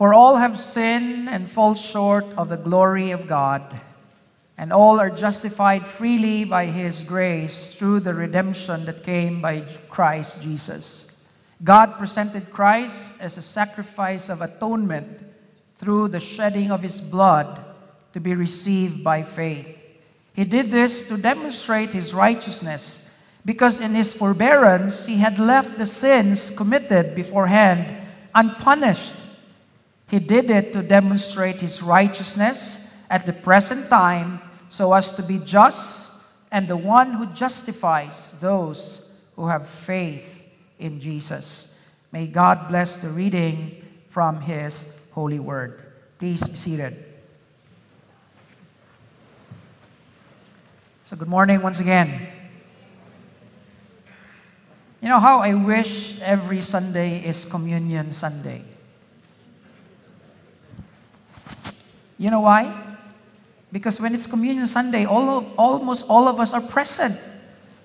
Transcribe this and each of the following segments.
For all have sinned and fall short of the glory of God, and all are justified freely by His grace through the redemption that came by Christ Jesus. God presented Christ as a sacrifice of atonement through the shedding of His blood to be received by faith. He did this to demonstrate His righteousness, because in His forbearance He had left the sins committed beforehand unpunished. He did it to demonstrate his righteousness at the present time so as to be just and the one who justifies those who have faith in Jesus. May God bless the reading from his holy word. Please be seated. So, good morning once again. You know how I wish every Sunday is Communion Sunday? You know why? Because when it's Communion Sunday, all of, almost all of us are present.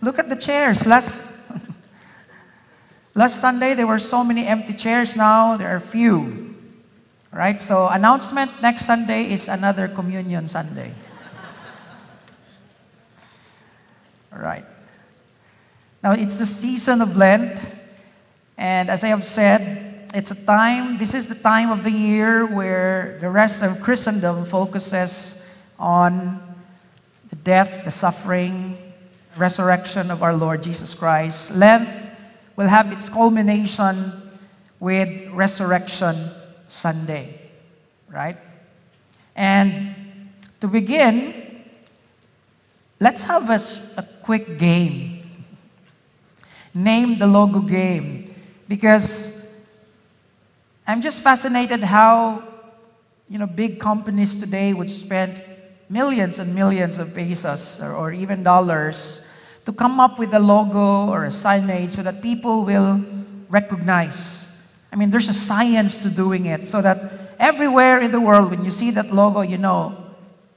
Look at the chairs. Last, last Sunday, there were so many empty chairs. Now, there are few. Right? So, announcement next Sunday is another Communion Sunday. right. Now, it's the season of Lent. And as I have said, it's a time, this is the time of the year where the rest of Christendom focuses on the death, the suffering, resurrection of our Lord Jesus Christ. Lent will have its culmination with Resurrection Sunday, right? And to begin, let's have a, a quick game. Name the logo game because I'm just fascinated how, you know, big companies today would spend millions and millions of pesos or, or even dollars to come up with a logo or a signage so that people will recognize. I mean, there's a science to doing it so that everywhere in the world, when you see that logo, you know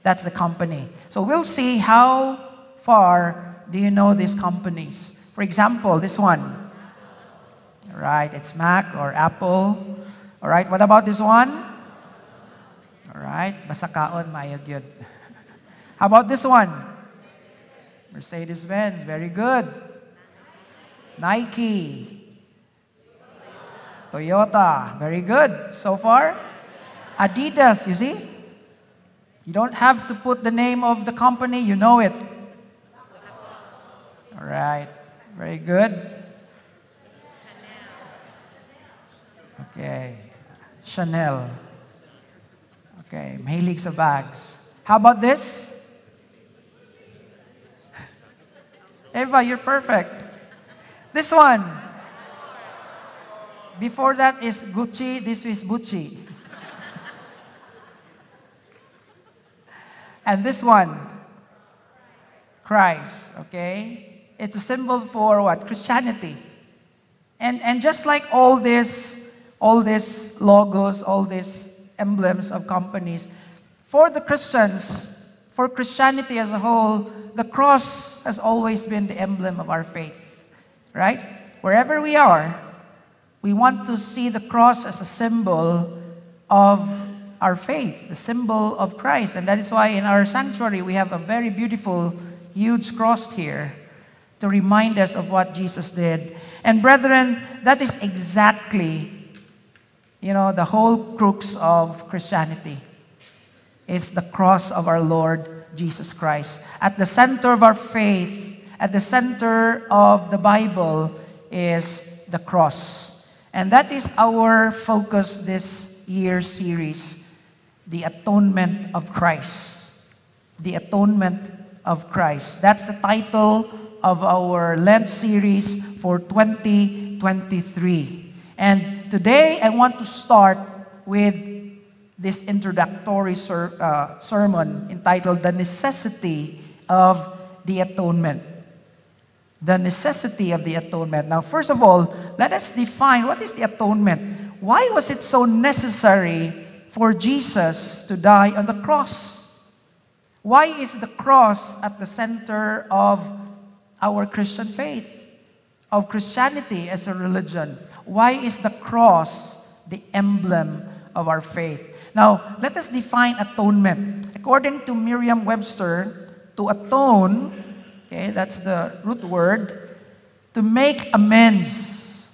that's the company. So we'll see how far do you know these companies. For example, this one. Right, it's Mac or Apple. All right, what about this one? All right, basakaon, mayag yun. How about this one? Mercedes-Benz, very good. Nike. Toyota, very good. So far? Adidas, you see? You don't have to put the name of the company, you know it. All right, very good. Okay. Chanel. Okay, mahilig sa bags. How about this? Eva, you're perfect. This one. Before that is Gucci, this is Gucci. and this one, Christ, okay? It's a symbol for what? Christianity. And, and just like all this all these logos, all these emblems of companies. For the Christians, for Christianity as a whole, the cross has always been the emblem of our faith, right? Wherever we are, we want to see the cross as a symbol of our faith, the symbol of Christ. And that is why in our sanctuary we have a very beautiful, huge cross here to remind us of what Jesus did. And brethren, that is exactly you know, the whole crux of Christianity. It's the cross of our Lord Jesus Christ. At the center of our faith, at the center of the Bible, is the cross. And that is our focus this year series the atonement of Christ. The atonement of Christ. That's the title of our Lent series for 2023. And today I want to start with this introductory ser- uh, sermon entitled The Necessity of the Atonement. The necessity of the atonement. Now, first of all, let us define what is the atonement. Why was it so necessary for Jesus to die on the cross? Why is the cross at the center of our Christian faith, of Christianity as a religion? Why is the cross the emblem of our faith. Now, let us define atonement. According to Merriam Webster, to atone, okay, that's the root word, to make amends,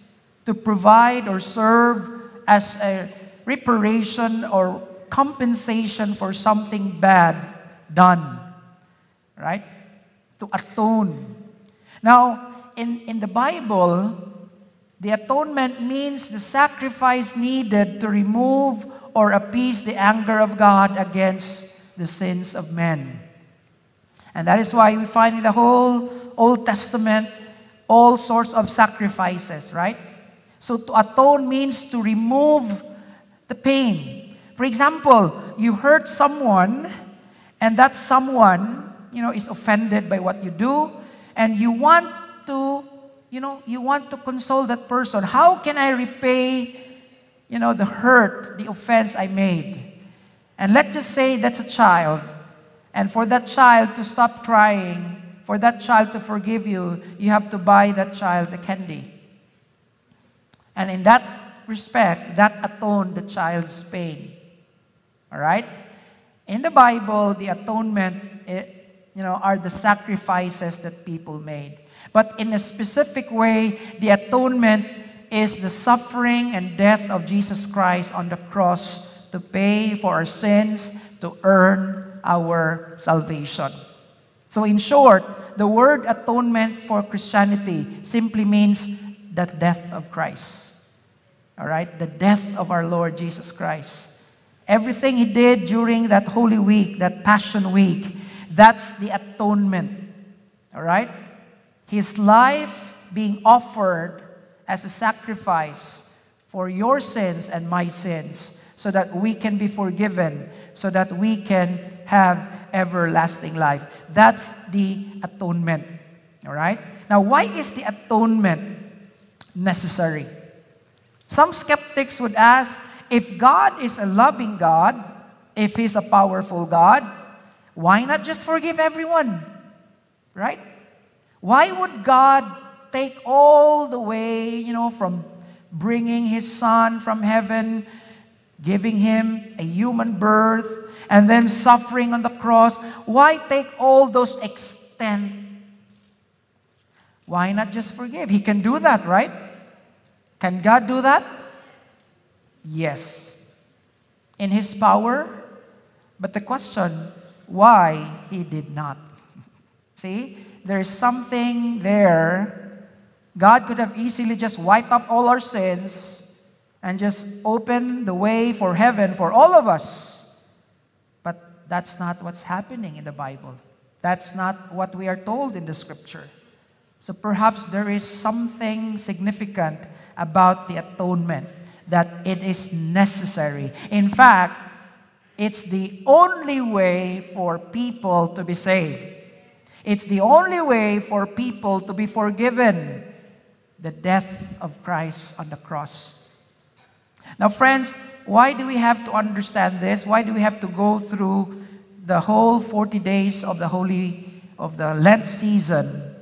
to provide or serve as a reparation or compensation for something bad done. Right? To atone. Now, in, in the Bible, the atonement means the sacrifice needed to remove or appease the anger of God against the sins of men. And that is why we find in the whole Old Testament all sorts of sacrifices, right? So to atone means to remove the pain. For example, you hurt someone, and that someone, you know, is offended by what you do, and you want to, you know, you want to console that person. How can I repay, you know, the hurt, the offense I made? And let's just say that's a child. And for that child to stop crying, for that child to forgive you, you have to buy that child a candy. And in that respect, that atoned the child's pain. All right? In the Bible, the atonement, eh, you know, are the sacrifices that people made. But in a specific way, the atonement is the suffering and death of Jesus Christ on the cross to pay for our sins, to earn our salvation. So, in short, the word atonement for Christianity simply means the death of Christ. All right? The death of our Lord Jesus Christ. Everything he did during that Holy Week, that Passion Week, that's the atonement. All right? His life being offered as a sacrifice for your sins and my sins so that we can be forgiven, so that we can have everlasting life. That's the atonement. All right? Now, why is the atonement necessary? Some skeptics would ask if God is a loving God, if He's a powerful God, why not just forgive everyone? Right? Why would God take all the way, you know, from bringing His Son from heaven, giving Him a human birth, and then suffering on the cross? Why take all those extent? Why not just forgive? He can do that, right? Can God do that? Yes. In His power. But the question, why He did not? See, there's something there. God could have easily just wiped off all our sins and just opened the way for heaven for all of us. But that's not what's happening in the Bible. That's not what we are told in the scripture. So perhaps there is something significant about the atonement that it is necessary. In fact, it's the only way for people to be saved. It's the only way for people to be forgiven the death of Christ on the cross. Now, friends, why do we have to understand this? Why do we have to go through the whole 40 days of the holy of the Lent season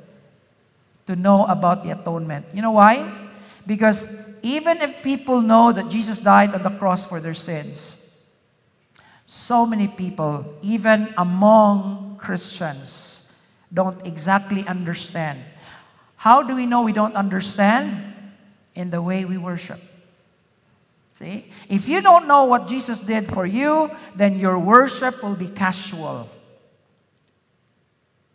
to know about the atonement? You know why? Because even if people know that Jesus died on the cross for their sins, so many people, even among Christians, don't exactly understand. How do we know we don't understand? In the way we worship. See? If you don't know what Jesus did for you, then your worship will be casual.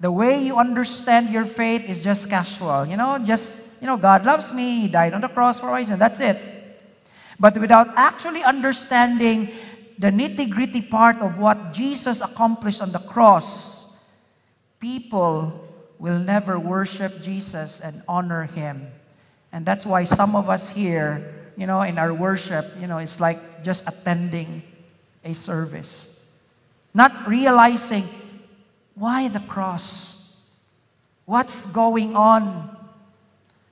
The way you understand your faith is just casual. You know, just you know, God loves me, He died on the cross for my sin, that's it. But without actually understanding the nitty gritty part of what Jesus accomplished on the cross, people will never worship Jesus and honor Him. And that's why some of us here, you know, in our worship, you know, it's like just attending a service. Not realizing why the cross? What's going on?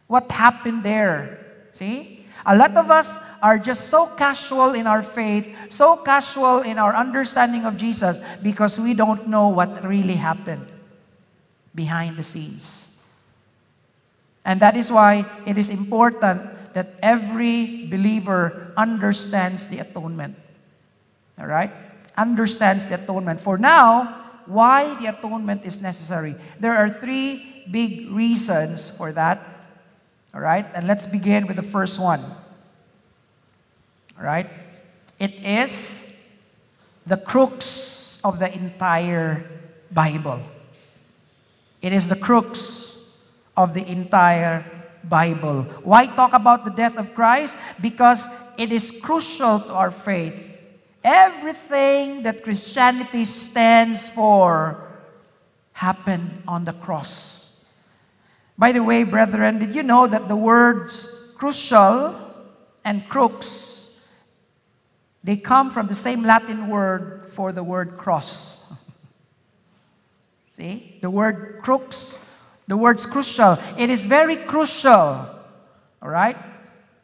What happened there? See? A lot of us are just so casual in our faith, so casual in our understanding of Jesus because we don't know what really happened behind the scenes. And that is why it is important that every believer understands the atonement. all right, understands the atonement. For now, why the atonement is necessary. There are three big reasons for that. All right, and let's begin with the first one. All right, it is the crux of the entire Bible. It is the crux of the entire Bible. Why talk about the death of Christ? Because it is crucial to our faith. Everything that Christianity stands for happened on the cross. By the way, brethren, did you know that the words crucial and crux they come from the same Latin word for the word cross. See? The word crux, the word's crucial. It is very crucial. All right?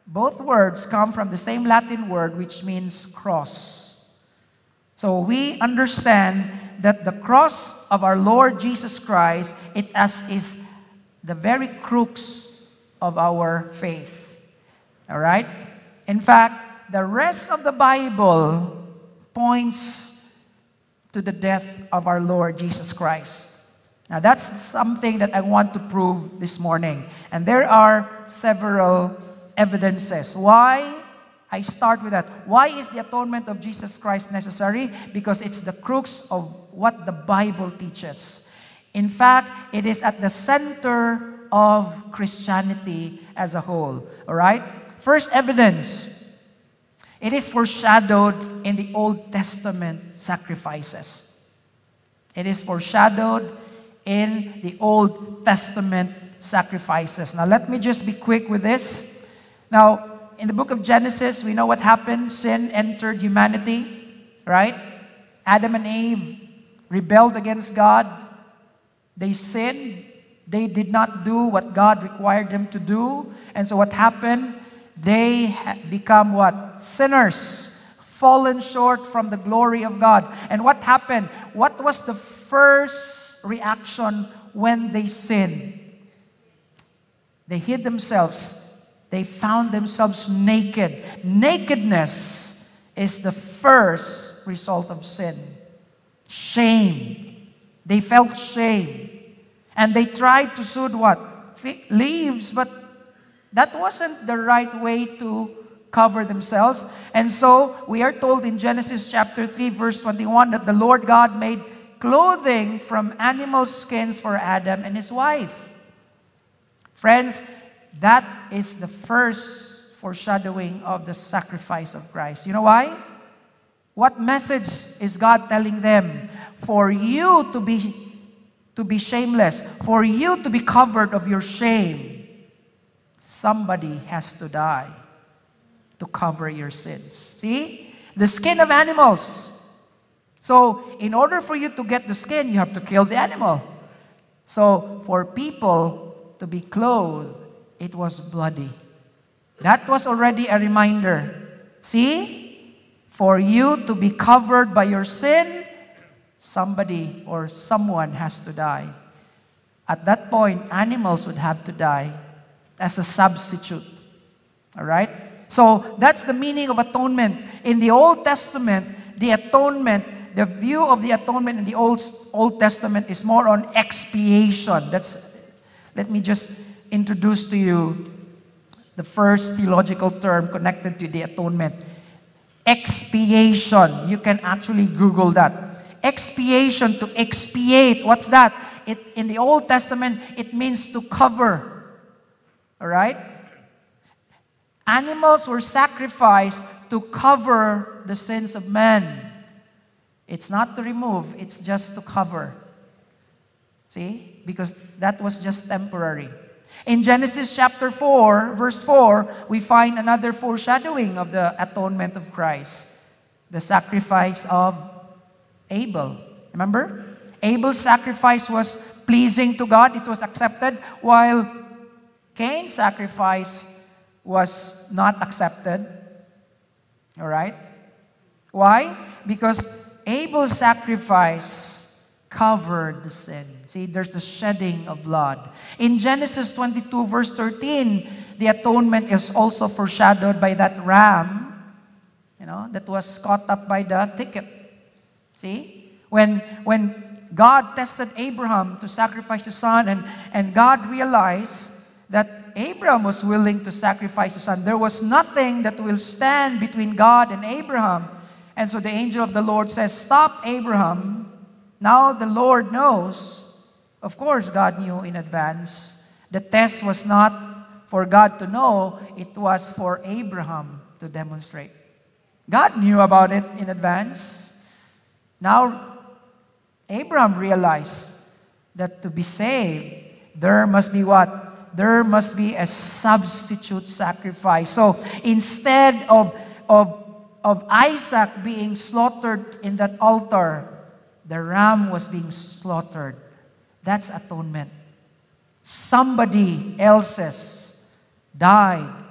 Both words come from the same Latin word which means cross. So we understand that the cross of our Lord Jesus Christ it as is the very crux of our faith. All right? In fact, the rest of the Bible points to the death of our Lord Jesus Christ. Now, that's something that I want to prove this morning. And there are several evidences. Why? I start with that. Why is the atonement of Jesus Christ necessary? Because it's the crux of what the Bible teaches. In fact, it is at the center of Christianity as a whole. All right? First evidence it is foreshadowed in the Old Testament sacrifices. It is foreshadowed in the Old Testament sacrifices. Now, let me just be quick with this. Now, in the book of Genesis, we know what happened. Sin entered humanity, right? Adam and Eve rebelled against God. They sinned. They did not do what God required them to do. And so, what happened? They become what? Sinners, fallen short from the glory of God. And what happened? What was the first reaction when they sinned? They hid themselves. They found themselves naked. Nakedness is the first result of sin. Shame. They felt shame. And they tried to soothe what? Leaves, but that wasn't the right way to cover themselves. And so we are told in Genesis chapter 3, verse 21, that the Lord God made clothing from animal skins for Adam and his wife. Friends, that is the first foreshadowing of the sacrifice of Christ. You know why? What message is God telling them? For you to be to be shameless, for you to be covered of your shame somebody has to die to cover your sins. See? The skin of animals. So, in order for you to get the skin, you have to kill the animal. So, for people to be clothed, it was bloody. That was already a reminder. See? For you to be covered by your sin, somebody or someone has to die. At that point, animals would have to die as a substitute. All right? So that's the meaning of atonement. In the Old Testament, the atonement, the view of the atonement in the Old, Old Testament is more on expiation. That's, let me just introduce to you the first theological term connected to the atonement. Expiation. You can actually Google that. Expiation, to expiate. What's that? It, in the Old Testament, it means to cover all right? Animals were sacrificed to cover the sins of men. It's not to remove, it's just to cover. See? Because that was just temporary. In Genesis chapter 4, verse 4, we find another foreshadowing of the atonement of Christ the sacrifice of Abel. Remember? Abel's sacrifice was pleasing to God, it was accepted, while Cain's sacrifice was not accepted. All right? Why? Because Abel's sacrifice covered the sin. See, there's the shedding of blood. In Genesis 22, verse 13, the atonement is also foreshadowed by that ram, you know, that was caught up by the thicket. See? When, when God tested Abraham to sacrifice his son, and, and God realized that Abraham was willing to sacrifice his son, there was nothing that will stand between God and Abraham. And so the angel of the Lord says, Stop, Abraham. Now the Lord knows. Of course, God knew in advance. The test was not for God to know, it was for Abraham to demonstrate. God knew about it in advance. Now, Abraham realized that to be saved, there must be what? There must be a substitute sacrifice. So instead of, of, of Isaac being slaughtered in that altar, the ram was being slaughtered. That's atonement. Somebody else's died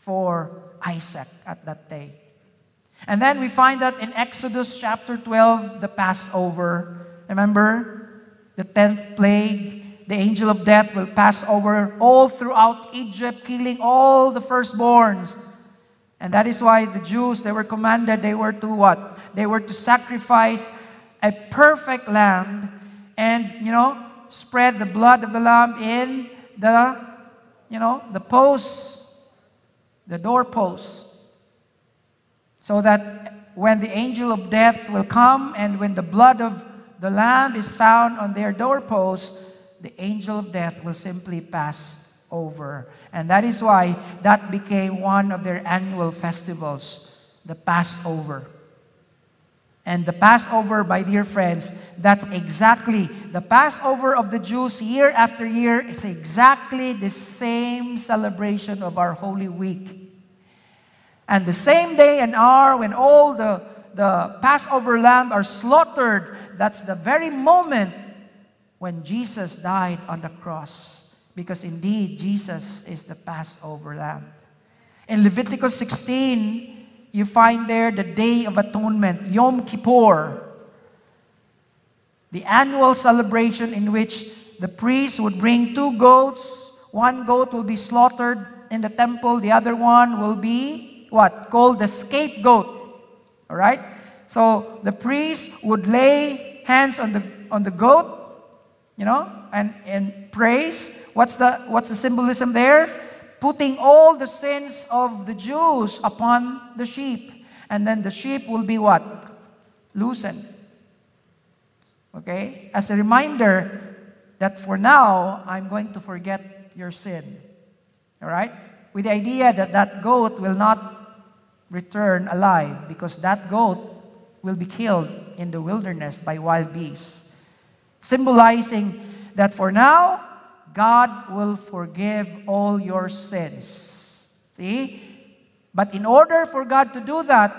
for Isaac at that day. And then we find that in Exodus chapter 12, the Passover. Remember? The 10th plague, the angel of death will pass over all throughout Egypt, killing all the firstborns. And that is why the Jews, they were commanded, they were to what? They were to sacrifice a perfect lamb and, you know, spread the blood of the lamb in the, you know, the posts, the doorposts so that when the angel of death will come and when the blood of the lamb is found on their doorposts, the angel of death will simply pass over. And that is why that became one of their annual festivals, the Passover. And the Passover, my dear friends, that's exactly the Passover of the Jews year after year is exactly the same celebration of our Holy Week. And the same day and hour when all the, the Passover lamb are slaughtered, that's the very moment when Jesus died on the cross. Because indeed, Jesus is the Passover lamb. In Leviticus 16, you find there the Day of Atonement, Yom Kippur, the annual celebration in which the priest would bring two goats. One goat will be slaughtered in the temple, the other one will be what? Called the scapegoat. All right? So the priest would lay hands on the on the goat, you know, and, and praise. What's the what's the symbolism there? Putting all the sins of the Jews upon the sheep. And then the sheep will be what? Loosened. Okay? As a reminder that for now, I'm going to forget your sin. All right? With the idea that that goat will not return alive because that goat will be killed in the wilderness by wild beasts. Symbolizing that for now, God will forgive all your sins. See? But in order for God to do that,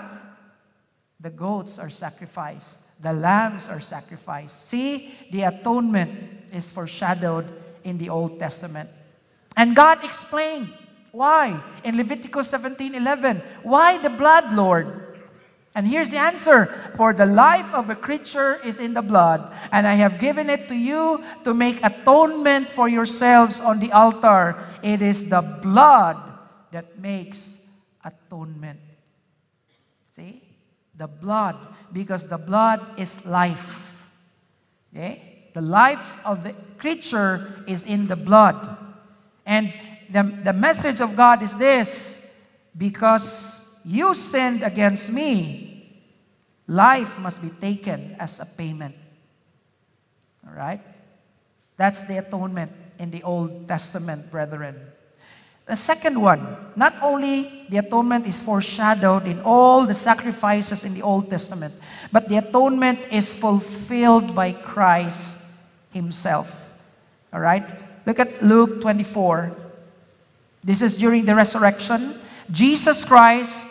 the goats are sacrificed, the lambs are sacrificed. See, the atonement is foreshadowed in the Old Testament. And God explained why? In Leviticus 17:11, why the blood, Lord? And here's the answer For the life of a creature is in the blood, and I have given it to you to make atonement for yourselves on the altar. It is the blood that makes atonement. See? The blood, because the blood is life. Okay? The life of the creature is in the blood. And the, the message of God is this because you sinned against me, life must be taken as a payment. All right? That's the atonement in the Old Testament, brethren. The second one, not only the atonement is foreshadowed in all the sacrifices in the Old Testament, but the atonement is fulfilled by Christ Himself. All right? Look at Luke 24, this is during the resurrection. Jesus Christ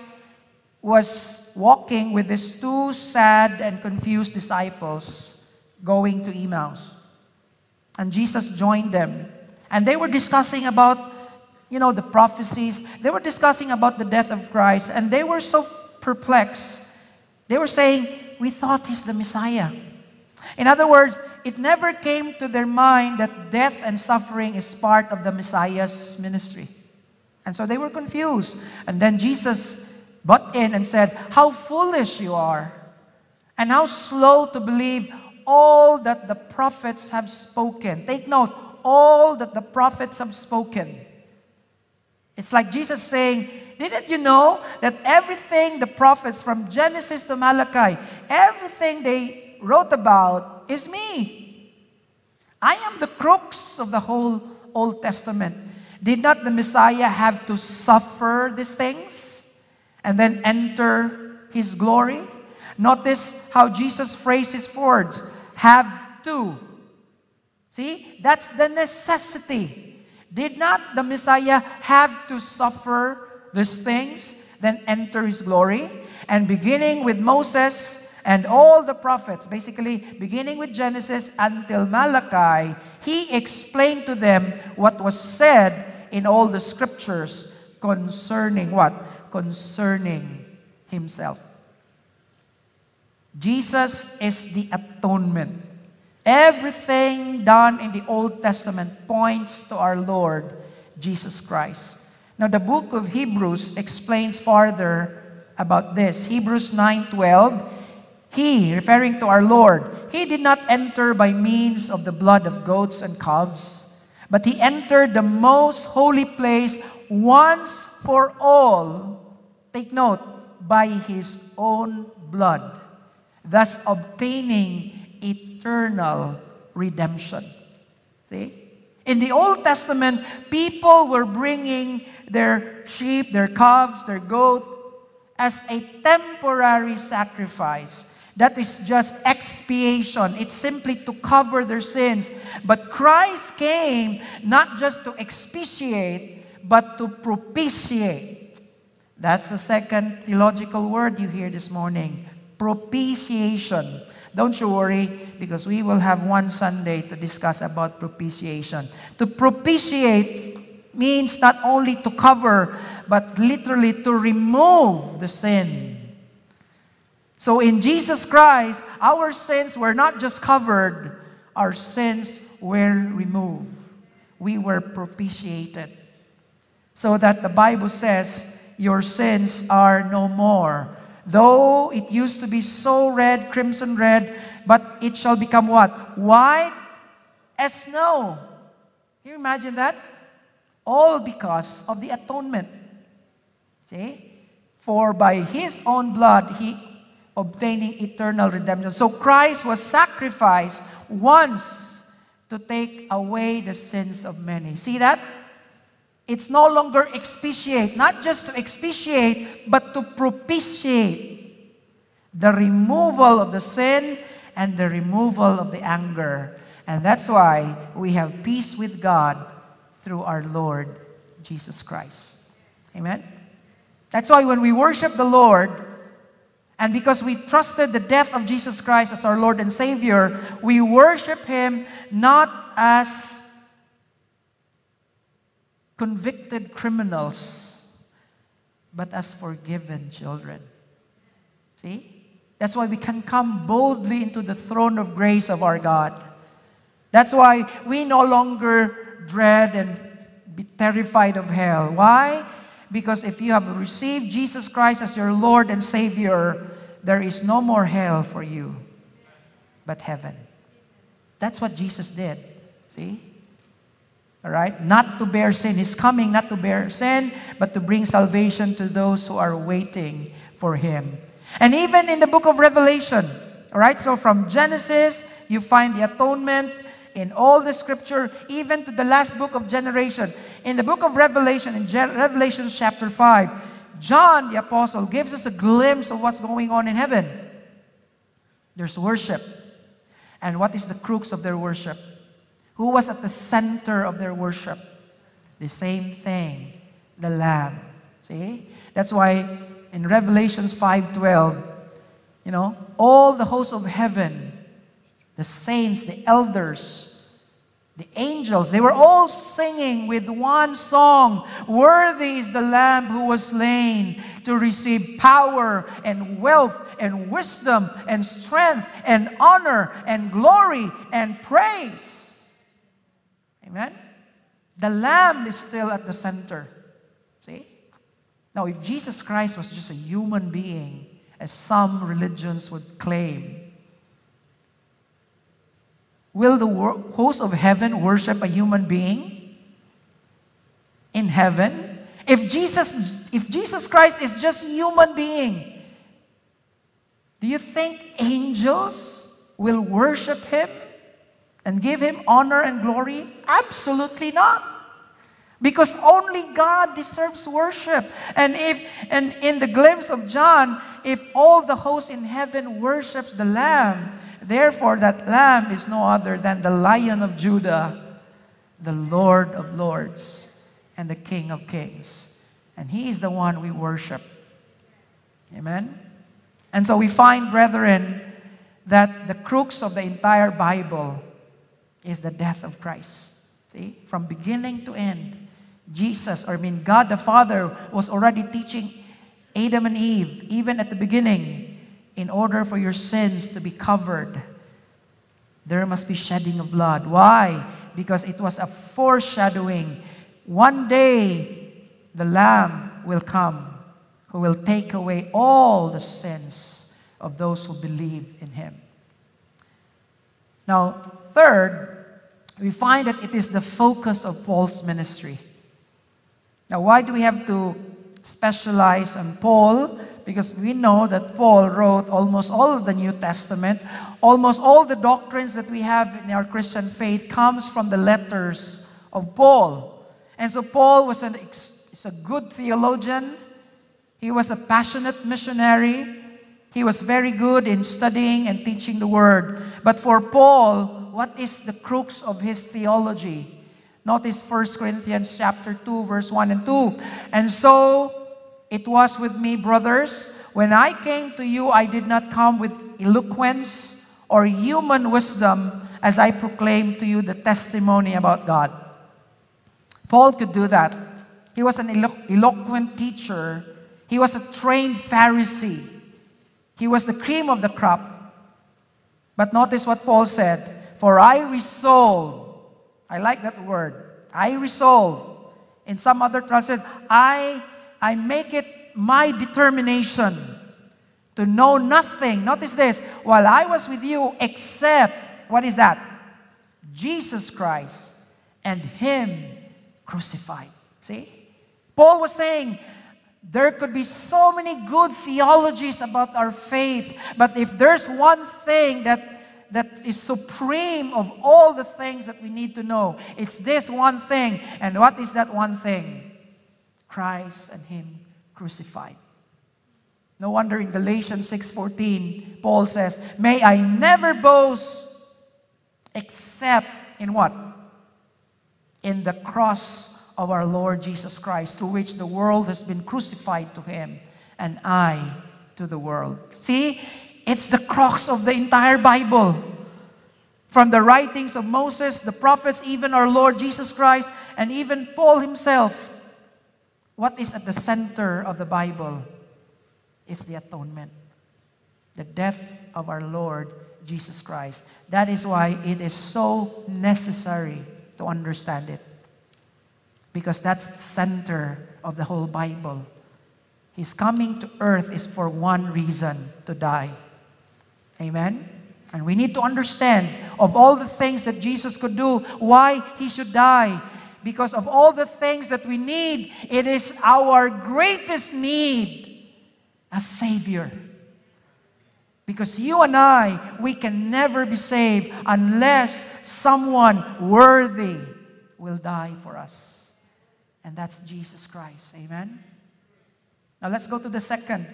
was walking with his two sad and confused disciples going to Emmaus. And Jesus joined them. And they were discussing about, you know, the prophecies. They were discussing about the death of Christ. And they were so perplexed. They were saying, We thought he's the Messiah. In other words, it never came to their mind that death and suffering is part of the Messiah's ministry. And so they were confused. And then Jesus butt in and said, How foolish you are, and how slow to believe all that the prophets have spoken. Take note, all that the prophets have spoken. It's like Jesus saying, Didn't you know that everything the prophets from Genesis to Malachi, everything they wrote about is me? I am the crux of the whole Old Testament. Did not the Messiah have to suffer these things and then enter his glory? Notice how Jesus phrased his words have to. See, that's the necessity. Did not the Messiah have to suffer these things, then enter his glory? And beginning with Moses and all the prophets, basically beginning with Genesis until Malachi, he explained to them what was said in all the scriptures concerning what? Concerning himself. Jesus is the atonement. Everything done in the Old Testament points to our Lord Jesus Christ. Now the book of Hebrews explains further about this. Hebrews 9:12, he referring to our Lord, he did not enter by means of the blood of goats and calves, but he entered the most holy place once for all. Take note, by his own blood thus obtaining eternal redemption. See? In the Old Testament, people were bringing their sheep, their calves, their goat as a temporary sacrifice. That is just expiation. It's simply to cover their sins. But Christ came not just to expiate, but to propitiate. That's the second theological word you hear this morning propitiation. Don't you worry, because we will have one Sunday to discuss about propitiation. To propitiate means not only to cover, but literally to remove the sin. So in Jesus Christ, our sins were not just covered, our sins were removed. We were propitiated. So that the Bible says, Your sins are no more. Though it used to be so red, crimson red, but it shall become what? White as snow. Can you imagine that? All because of the atonement. See? For by his own blood, he obtaining eternal redemption. So Christ was sacrificed once to take away the sins of many. See that? It's no longer expiate, not just to expiate, but to propitiate the removal of the sin and the removal of the anger. And that's why we have peace with God through our Lord Jesus Christ. Amen? That's why when we worship the Lord, and because we trusted the death of Jesus Christ as our Lord and Savior, we worship Him not as convicted criminals, but as forgiven children. See? That's why we can come boldly into the throne of grace of our God. That's why we no longer dread and be terrified of hell. Why? Because if you have received Jesus Christ as your Lord and Savior, there is no more hell for you, but heaven. That's what Jesus did. See? All right? Not to bear sin. He's coming not to bear sin, but to bring salvation to those who are waiting for Him. And even in the book of Revelation, all right? So from Genesis, you find the atonement in all the scripture, even to the last book of generation. In the book of Revelation, in Je- Revelation chapter 5, John the apostle gives us a glimpse of what's going on in heaven. There's worship. And what is the crux of their worship? Who was at the center of their worship? The same thing, the Lamb. See? That's why in Revelations 5:12, you know, all the hosts of heaven, the saints, the elders, the angels, they were all singing with one song Worthy is the Lamb who was slain to receive power and wealth and wisdom and strength and honor and glory and praise. Amen? The Lamb is still at the center. See? Now, if Jesus Christ was just a human being, as some religions would claim, will the host of heaven worship a human being in heaven? If Jesus, if Jesus Christ is just human being, do you think angels will worship him and give him honor and glory? Absolutely not. Because only God deserves worship. And if and in the glimpse of John, if all the hosts in heaven worships the Lamb, therefore that Lamb is no other than the Lion of Judah, the Lord of Lords, and the King of Kings. And He is the one we worship. Amen? And so we find, brethren, that the crux of the entire Bible is the death of Christ. See? From beginning to end. Jesus, or I mean, God the Father was already teaching Adam and Eve, even at the beginning, in order for your sins to be covered, there must be shedding of blood. Why? Because it was a foreshadowing. One day, the Lamb will come who will take away all the sins of those who believe in him. Now, third, we find that it is the focus of Paul's ministry. Now, why do we have to specialize on Paul? Because we know that Paul wrote almost all of the New Testament. Almost all the doctrines that we have in our Christian faith comes from the letters of Paul. And so Paul was an a good theologian. He was a passionate missionary. He was very good in studying and teaching the word. But for Paul, what is the crux of his theology? Notice 1 Corinthians chapter 2 verse 1 and 2. And so it was with me, brothers, when I came to you, I did not come with eloquence or human wisdom as I proclaimed to you the testimony about God. Paul could do that. He was an elo- eloquent teacher. He was a trained Pharisee. He was the cream of the crop. But notice what Paul said For I resolve, I like that word. I resolve. In some other translation, I, I make it my determination to know nothing. Notice this. While I was with you, except, what is that? Jesus Christ and Him crucified. See? Paul was saying, there could be so many good theologies about our faith, but if there's one thing that that is supreme of all the things that we need to know. It's this one thing. And what is that one thing? Christ and Him crucified. No wonder in Galatians 6:14, Paul says, May I never boast except in what? In the cross of our Lord Jesus Christ, through which the world has been crucified to him, and I to the world. See, it's the crux of the entire Bible. From the writings of Moses, the prophets, even our Lord Jesus Christ, and even Paul himself. What is at the center of the Bible? is the atonement, the death of our Lord Jesus Christ. That is why it is so necessary to understand it. Because that's the center of the whole Bible. His coming to earth is for one reason to die. Amen? And we need to understand of all the things that Jesus could do, why he should die. Because of all the things that we need, it is our greatest need a Savior. Because you and I, we can never be saved unless someone worthy will die for us. And that's Jesus Christ. Amen? Now let's go to the second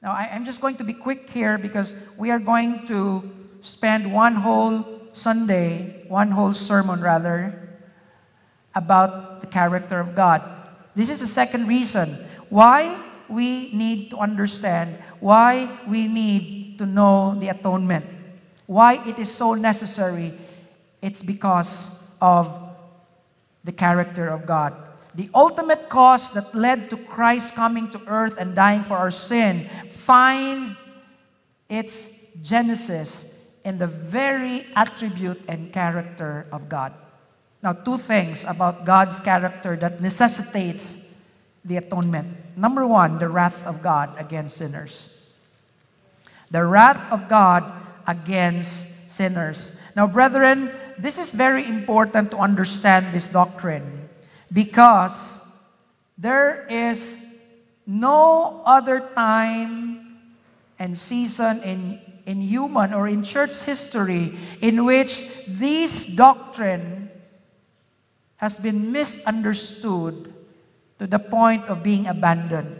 now, I, am just going to be quick here because we are going to spend one whole Sunday, one whole sermon rather, about the character of God. This is the second reason why we need to understand, why we need to know the atonement, why it is so necessary. It's because of the character of God. The ultimate cause that led to Christ coming to earth and dying for our sin find its genesis in the very attribute and character of God. Now, two things about God's character that necessitates the atonement. Number one, the wrath of God against sinners. The wrath of God against sinners. Now, brethren, this is very important to understand this doctrine because there is no other time and season in, in human or in church history in which this doctrine has been misunderstood to the point of being abandoned.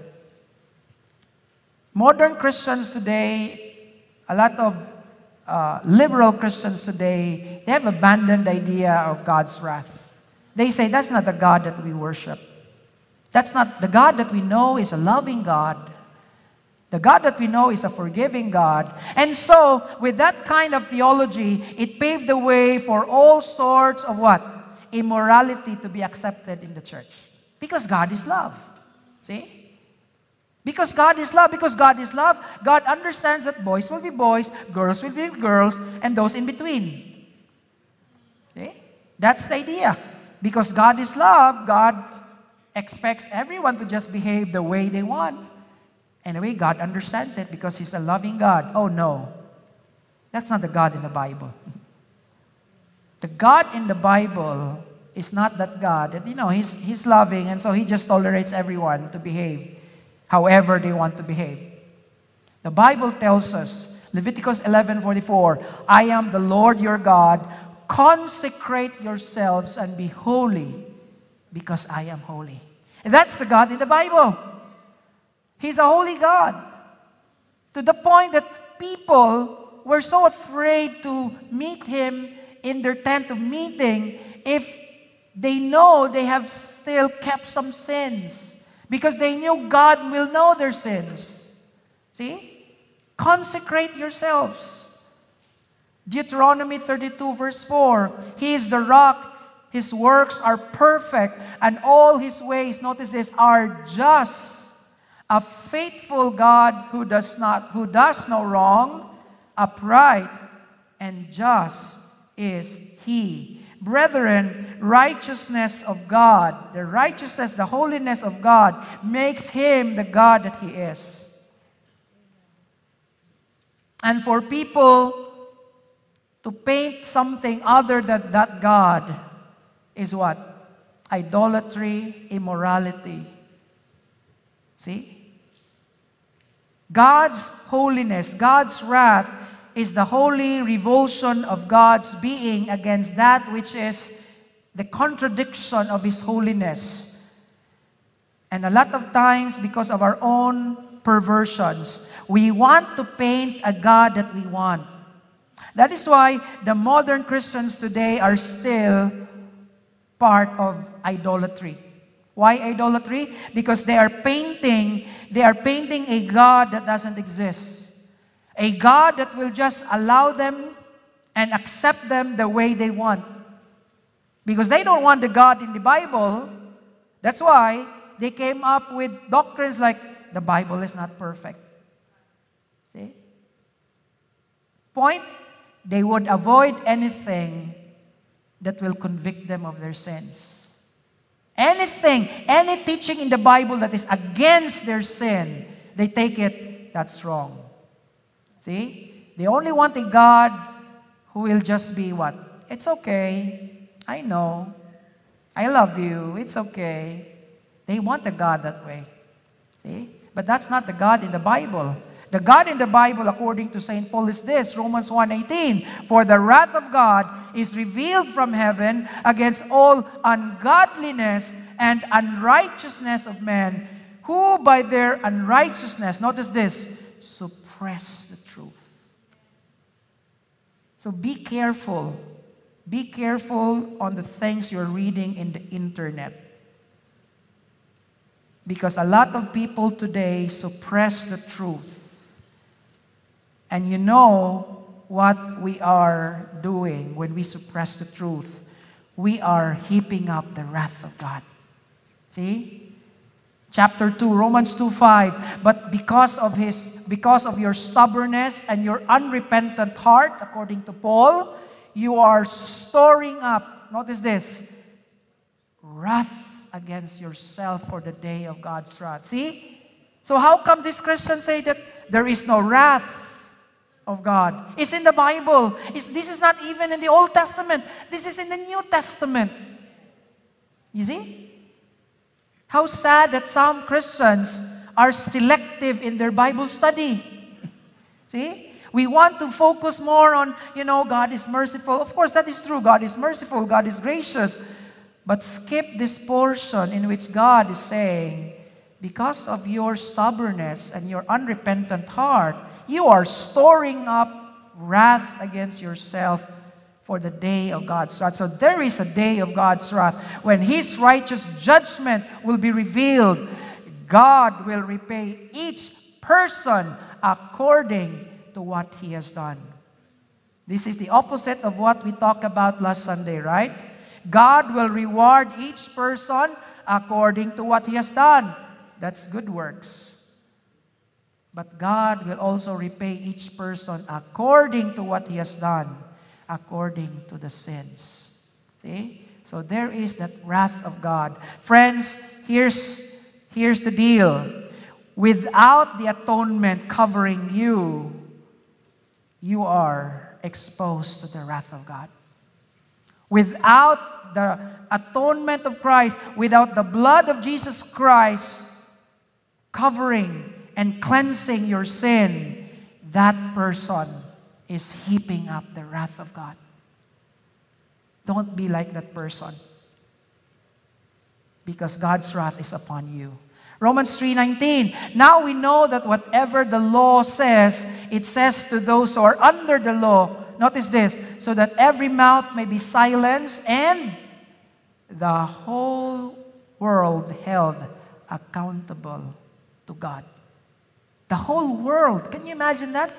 Modern Christians today, a lot of uh, liberal Christians today, they have abandoned the idea of God's wrath. They say that's not the God that we worship. That's not the God that we know is a loving God. The God that we know is a forgiving God. And so, with that kind of theology, it paved the way for all sorts of what? Immorality to be accepted in the church. Because God is love. See? Because God is love, because God is love, God understands that boys will be boys, girls will be girls, and those in between. See? That's the idea. Because God is love, God expects everyone to just behave the way they want. Anyway, God understands it because He's a loving God. Oh no, that's not the God in the Bible. The God in the Bible is not that God that, you know, He's, he's loving and so He just tolerates everyone to behave however they want to behave. The Bible tells us, Leviticus 11:44, I am the Lord your God. Consecrate yourselves and be holy because I am holy. And that's the God in the Bible. He's a holy God. To the point that people were so afraid to meet him in their tent of meeting if they know they have still kept some sins because they knew God will know their sins. See? Consecrate yourselves. Deuteronomy 32, verse 4 He is the rock his works are perfect, and all his ways, notice this, are just. A faithful God who does not, who does no wrong, upright and just is he. Brethren, righteousness of God, the righteousness, the holiness of God makes him the God that he is. And for people to paint something other than that God is what? Idolatry, immorality. See? God's holiness, God's wrath is the holy revulsion of God's being against that which is the contradiction of His holiness. And a lot of times, because of our own perversions, we want to paint a God that we want. That is why the modern Christians today are still part of idolatry. Why idolatry? Because they are painting, they are painting a God that doesn't exist. A God that will just allow them and accept them the way they want. Because they don't want the God in the Bible. That's why they came up with doctrines like the Bible is not perfect. See? Point, they would avoid anything that will convict them of their sins. Anything, any teaching in the Bible that is against their sin, they take it, that's wrong. See? They only want a God who will just be what? It's okay. I know. I love you. It's okay. They want a God that way. See? But that's not the God in the Bible. The God in the Bible, according to St. Paul, is this Romans 1:18. For the wrath of God is revealed from heaven against all ungodliness and unrighteousness of men, who by their unrighteousness, notice this, suppress the truth. So be careful. Be careful on the things you're reading in the internet. Because a lot of people today suppress the truth and you know what we are doing when we suppress the truth. We are heaping up the wrath of God. See? Chapter 2, Romans 2 5. But because of his because of your stubbornness and your unrepentant heart, according to Paul, you are storing up, notice this, wrath against yourself for the day of God's wrath. See? So, how come these Christians say that there is no wrath of God? It's in the Bible. It's, this is not even in the Old Testament, this is in the New Testament. You see? How sad that some Christians are selective in their Bible study. See? We want to focus more on, you know, God is merciful. Of course, that is true. God is merciful, God is gracious. But skip this portion in which God is saying, because of your stubbornness and your unrepentant heart, you are storing up wrath against yourself for the day of God's wrath. So there is a day of God's wrath when His righteous judgment will be revealed. God will repay each person according to what he has done. This is the opposite of what we talked about last Sunday, right? God will reward each person according to what he has done. That's good works. But God will also repay each person according to what he has done, according to the sins. See? So there is that wrath of God. Friends, here's, here's the deal. Without the atonement covering you, you are exposed to the wrath of God. Without the atonement of Christ, without the blood of Jesus Christ covering and cleansing your sin, that person is heaping up the wrath of God. Don't be like that person because God's wrath is upon you. Romans 3:19. Now we know that whatever the law says, it says to those who are under the law, notice this, so that every mouth may be silenced and the whole world held accountable to God. The whole world. Can you imagine that?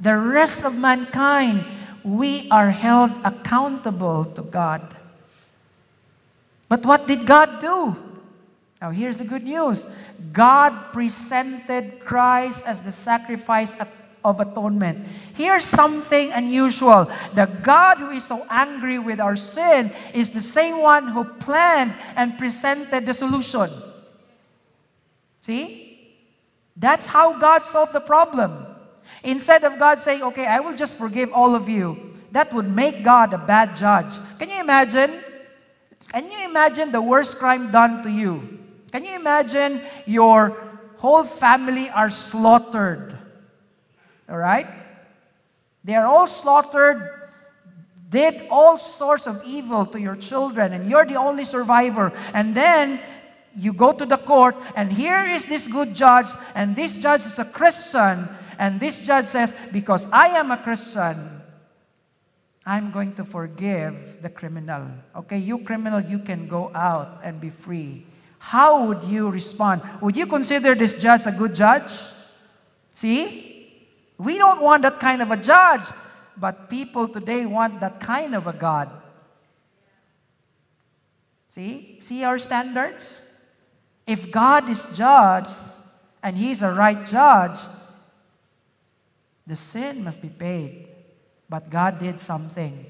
The rest of mankind, we are held accountable to God. But what did God do? Now, here's the good news God presented Christ as the sacrifice of atonement. Here's something unusual. The God who is so angry with our sin is the same one who planned and presented the solution. See? That's how God solved the problem. Instead of God saying, okay, I will just forgive all of you, that would make God a bad judge. Can you imagine? Can you imagine the worst crime done to you? Can you imagine your whole family are slaughtered? All right? They are all slaughtered, did all sorts of evil to your children, and you're the only survivor. And then you go to the court, and here is this good judge, and this judge is a Christian, and this judge says, Because I am a Christian, I'm going to forgive the criminal. Okay, you criminal, you can go out and be free. How would you respond? Would you consider this judge a good judge? See? We don't want that kind of a judge, but people today want that kind of a God. See? See our standards? If God is judge and He's a right judge, the sin must be paid. But God did something.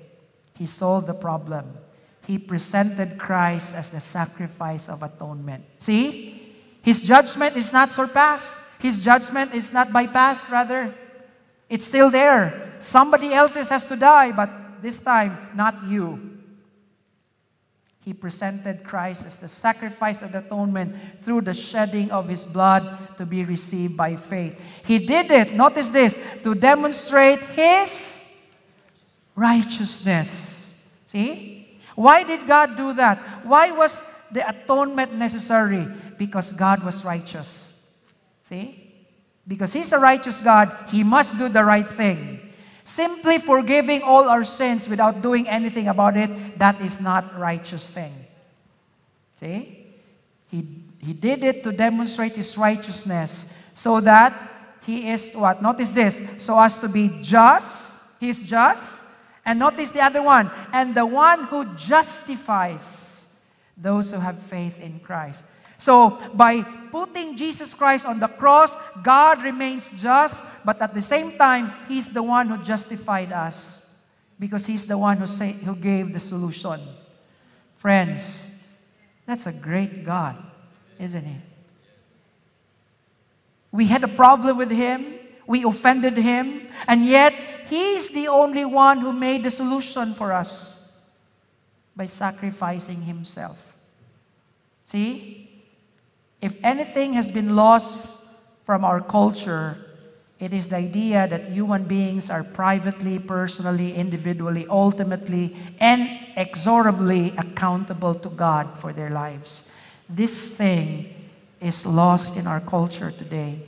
He solved the problem he presented Christ as the sacrifice of atonement. See? His judgment is not surpassed. His judgment is not bypassed, rather. It's still there. Somebody else's has to die, but this time, not you. He presented Christ as the sacrifice of atonement through the shedding of his blood to be received by faith. He did it, notice this, to demonstrate his righteousness. See? Why did God do that? Why was the atonement necessary? Because God was righteous. See? Because He's a righteous God, He must do the right thing. Simply forgiving all our sins without doing anything about it, that is not righteous thing. See? He, he did it to demonstrate His righteousness so that He is what? Notice this. So as to be just, He's just, and notice the other one. And the one who justifies those who have faith in Christ. So, by putting Jesus Christ on the cross, God remains just, but at the same time, He's the one who justified us because He's the one who, say, who gave the solution. Friends, That's a great God, isn't He? We had a problem with Him, we offended Him, and yet He's the only one who made the solution for us by sacrificing Himself. See? If anything has been lost from our culture, it is the idea that human beings are privately, personally, individually, ultimately, and exorably accountable to God for their lives. This thing is lost in our culture today.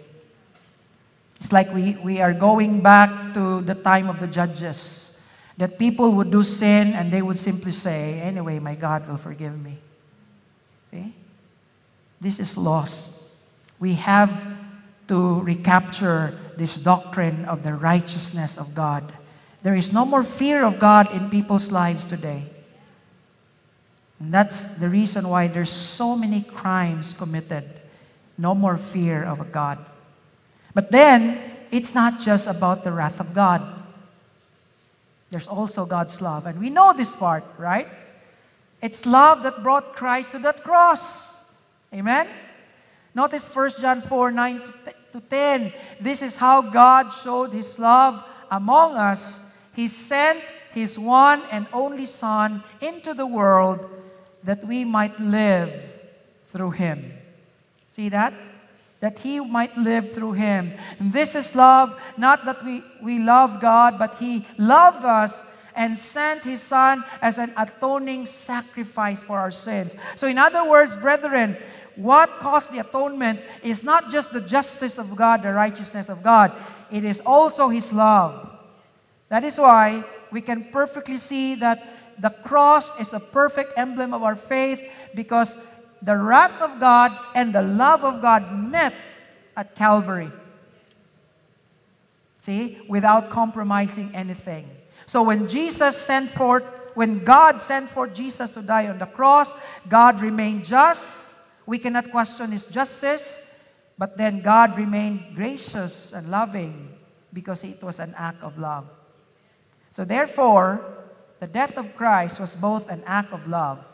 It's like we, we are going back to the time of the judges, that people would do sin and they would simply say, Anyway, my God will forgive me. See? This is lost. We have to recapture this doctrine of the righteousness of God. There is no more fear of God in people's lives today. And that's the reason why there's so many crimes committed. No more fear of God. But then, it's not just about the wrath of God. There's also God's love. And we know this part, right? It's love that brought Christ to that cross. Amen? Notice 1 John 4 9 to 10. This is how God showed His love among us. He sent His one and only Son into the world that we might live through Him. See that? That He might live through Him. And this is love, not that we, we love God, but He loved us and sent His Son as an atoning sacrifice for our sins. So, in other words, brethren, what caused the atonement is not just the justice of God, the righteousness of God, it is also His love. That is why we can perfectly see that the cross is a perfect emblem of our faith because the wrath of God and the love of God met at Calvary. See, without compromising anything. So when Jesus sent forth, when God sent forth Jesus to die on the cross, God remained just we cannot question his justice, but then God remained gracious and loving because it was an act of love. So, therefore, the death of Christ was both an act of love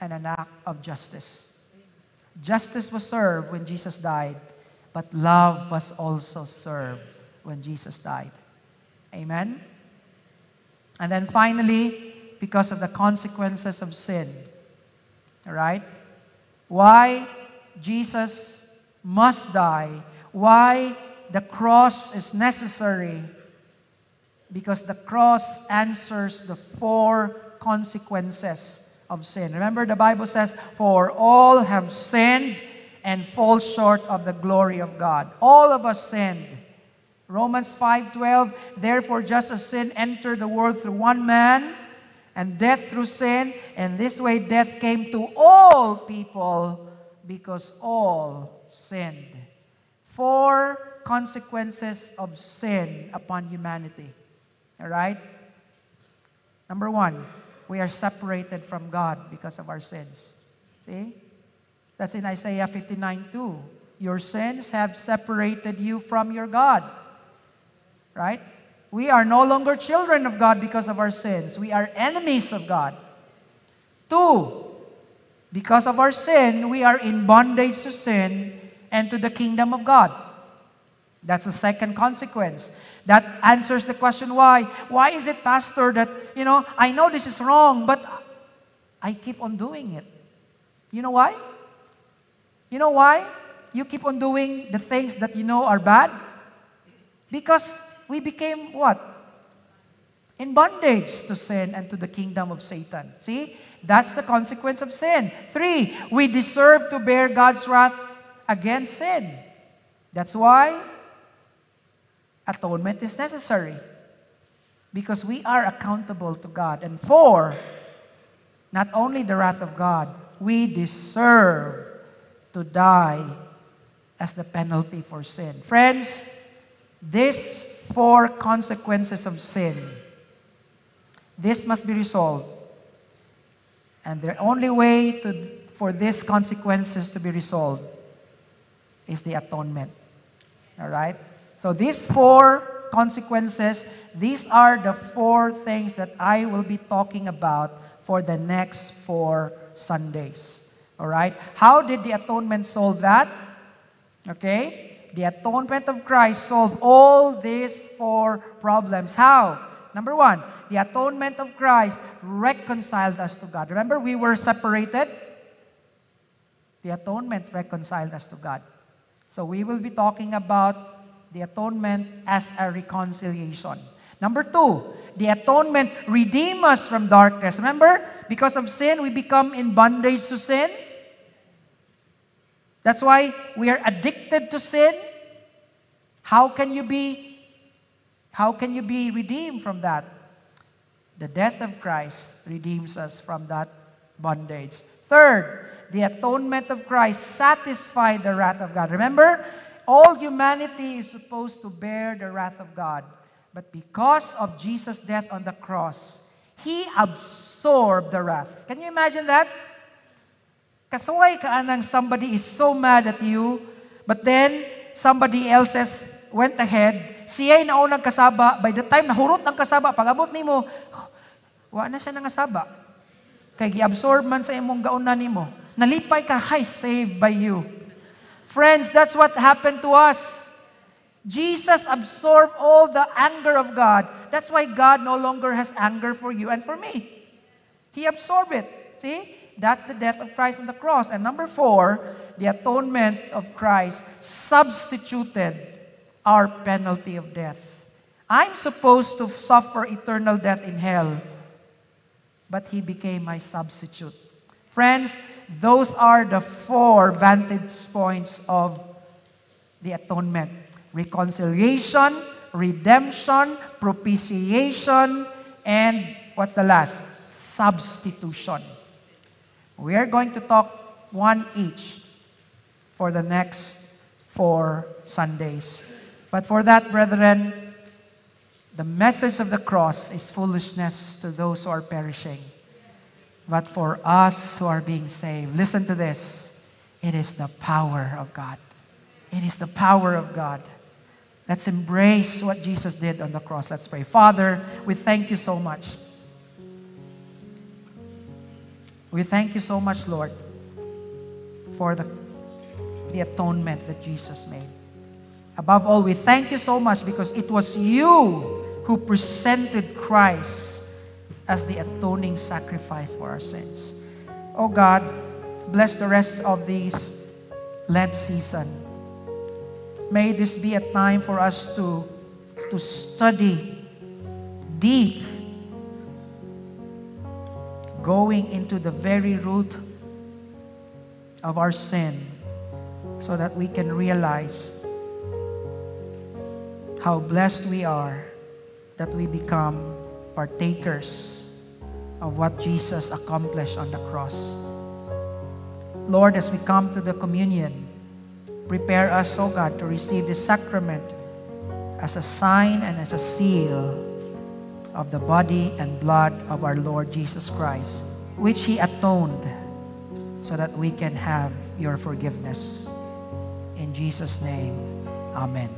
and an act of justice. Justice was served when Jesus died, but love was also served when Jesus died. Amen? And then finally, because of the consequences of sin, all right? why Jesus must die, why the cross is necessary. Because the cross answers the four consequences of sin. Remember, the Bible says, For all have sinned and fall short of the glory of God. All of us sinned. Romans 5:12 Therefore just as sin entered the world through one man and death through sin, and this way death came to all people because all sinned. Four consequences of sin upon humanity. All right? Number one, we are separated from God because of our sins. See? That's in Isaiah 59 2. Your sins have separated you from your God. Right? We are no longer children of God because of our sins. We are enemies of God. Two, because of our sin, we are in bondage to sin and to the kingdom of God. That's the second consequence. That answers the question why. Why is it, Pastor, that, you know, I know this is wrong, but I keep on doing it? You know why? You know why you keep on doing the things that you know are bad? Because we became what? In bondage to sin and to the kingdom of Satan. See? That's the consequence of sin. Three, we deserve to bear God's wrath against sin. That's why atonement is necessary. Because we are accountable to God. And four, not only the wrath of God, we deserve to die as the penalty for sin. Friends, these four consequences of sin, this must be resolved. And the only way to, for these consequences to be resolved is the atonement. All right? So these four consequences, these are the four things that I will be talking about for the next four Sundays. All right? How did the atonement solve that? Okay? The atonement of Christ solved all these four problems. How? Number one, the atonement of Christ reconciled us to God. Remember, we were separated? The atonement reconciled us to God. So we will be talking about the atonement as a reconciliation. Number two, the atonement redeem us from darkness. Remember, because of sin, we become in bondage to sin. That's why we are addicted to sin. How can you be how can you be redeemed from that? The death of Christ redeems us from that bondage. Third, the atonement of Christ satisfied the wrath of God. Remember, all humanity is supposed to bear the wrath of God. But because of Jesus' death on the cross, He absorbed the wrath. Can you imagine that? Kasaway ka anang somebody is so mad at you, but then somebody else went ahead, siya'y naunang kasaba, by the time nahurot ang kasaba, pag-abot ni mo, wa na siya nangasaba. Kay gi-absorb man sa imong gaunan nimo. Nalipay ka, hi, saved by you. Friends, that's what happened to us. Jesus absorbed all the anger of God. That's why God no longer has anger for you and for me. He absorbed it. See? That's the death of Christ on the cross. And number four, the atonement of Christ substituted our penalty of death. I'm supposed to suffer eternal death in hell, but He became my substitute. Friends, those are the four vantage points of the atonement reconciliation, redemption, propitiation, and what's the last? Substitution. We are going to talk one each for the next four Sundays. But for that, brethren, the message of the cross is foolishness to those who are perishing. But for us who are being saved, listen to this it is the power of God. It is the power of God. Let's embrace what Jesus did on the cross. Let's pray. Father, we thank you so much. We thank you so much, Lord, for the, the atonement that Jesus made. Above all, we thank you so much because it was you who presented Christ as the atoning sacrifice for our sins. Oh God, bless the rest of this Lent season. May this be a time for us to, to study deep, going into the very root of our sin so that we can realize how blessed we are that we become partakers of what Jesus accomplished on the cross. Lord, as we come to the communion, prepare us, O oh God, to receive the sacrament as a sign and as a seal of the body and blood of our Lord Jesus Christ, which He atoned so that we can have your forgiveness. In Jesus' name, Amen.